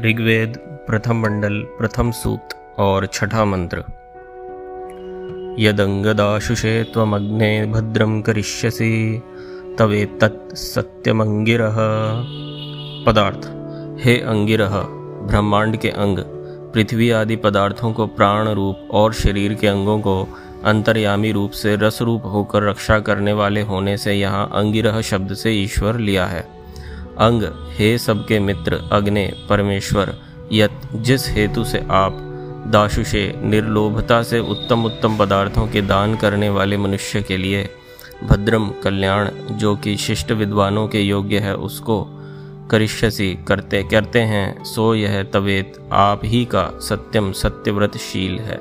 ऋग्वेद, प्रथम मंडल, प्रथम सूक्त और छठा मंत्र। यदंगदाशुषे त्वमग्ने भद्रम करिष्यसि तवे तत् सत्यमंगिरः पदार्थ, हे अंगिरह ब्रह्मांड के अंग, पृथ्वी आदि पदार्थों को प्राण रूप और शरीर के अंगों को अंतर्यामी रूप से रस रूप होकर रक्षा करने वाले होने से यहाँ अंगिरह शब्द से ईश्वर लिया है। अंग, हे सबके मित्र, अग्ने, परमेश्वर, यत, जिस हेतु से आप दाशुषे निर्लोभता से उत्तम उत्तम पदार्थों के दान करने वाले मनुष्य के लिए, भद्रम कल्याण, जो कि शिष्ट विद्वानों के योग्य है, उसको करिष्यसी करते करते हैं, सो यह तवेत आप ही का सत्यम सत्यव्रतशील है।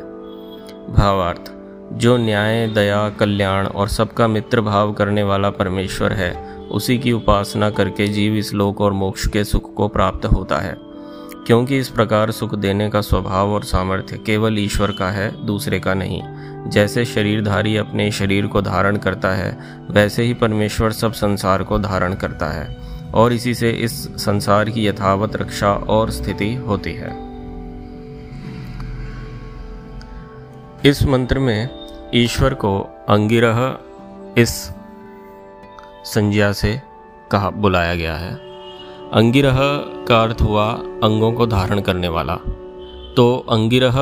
भावार्थ जो न्याय, दया, कल्याण और सबका मित्र भाव करने वाला परमेश्वर है, उसी की उपासना करके जीव इस लोक और मोक्ष के सुख को प्राप्त होता है। क्योंकि इस प्रकार सुख देने का स्वभाव और सामर्थ्य केवल ईश्वर का है, दूसरे का नहीं। जैसे शरीरधारी अपने शरीर को धारण करता है, वैसे ही परमेश्वर सब संसार को धारण करता है, और इसी से इस संसार की यथावत रक्षा और स्थिति होती है। इस मंत्र में ईश्वर को अंगिरह इस संज्ञा से कहा, बुलाया गया है। अंगिरह का अर्थ हुआ अंगों को धारण करने वाला। तो अंगिरह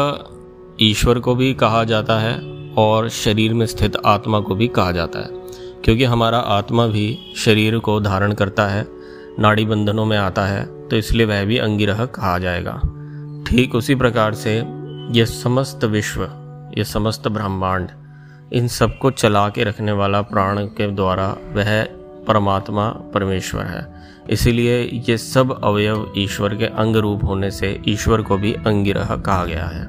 ईश्वर को भी कहा जाता है और शरीर में स्थित आत्मा को भी कहा जाता है, क्योंकि हमारा आत्मा भी शरीर को धारण करता है, नाड़ी बंधनों में आता है तो इसलिए वह भी अंगिरह कहा जाएगा। ठीक उसी प्रकार से यह समस्त विश्व ये समस्त ब्रह्मांड, इन सबको चला के रखने वाला प्राण के द्वारा वह परमात्मा परमेश्वर है। इसीलिए ये सब अवयव ईश्वर के अंग रूप होने से ईश्वर को भी अंगिरह कहा गया है।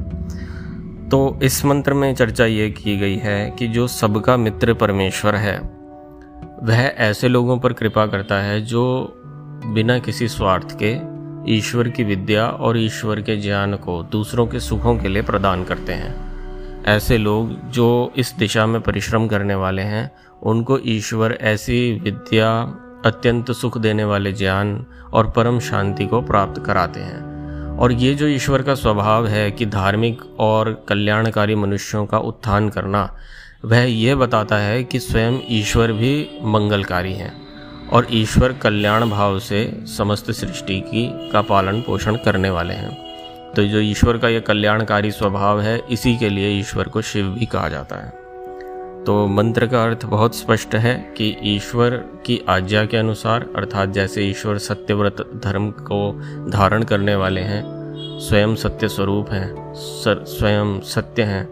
तो इस मंत्र में चर्चा ये की गई है कि जो सबका मित्र परमेश्वर है, वह ऐसे लोगों पर कृपा करता है जो बिना किसी स्वार्थ के ईश्वर की विद्या और ईश्वर के ज्ञान को दूसरों के सुखों के लिए प्रदान करते हैं। ऐसे लोग जो इस दिशा में परिश्रम करने वाले हैं, उनको ईश्वर ऐसी विद्या, अत्यंत सुख देने वाले ज्ञान और परम शांति को प्राप्त कराते हैं। और ये जो ईश्वर का स्वभाव है कि धार्मिक और कल्याणकारी मनुष्यों का उत्थान करना, वह यह बताता है कि स्वयं ईश्वर भी मंगलकारी हैं और ईश्वर कल्याण भाव से समस्त सृष्टि की का पालन पोषण करने वाले हैं। तो जो ईश्वर का यह कल्याणकारी स्वभाव है, इसी के लिए ईश्वर को शिव भी कहा जाता है। तो मंत्र का अर्थ बहुत स्पष्ट है कि ईश्वर की आज्ञा के अनुसार, अर्थात जैसे ईश्वर सत्यव्रत धर्म को धारण करने वाले हैं, स्वयं सत्य स्वरूप हैं स्वयं सत्य हैं,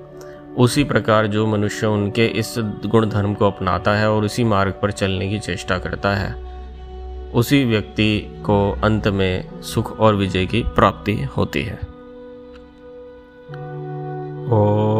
उसी प्रकार जो मनुष्य उनके इस गुण धर्म को अपनाता है और उसी मार्ग पर चलने की चेष्टा करता है। उसी व्यक्ति को अंत में सुख और विजय की प्राप्ति होती है। ओ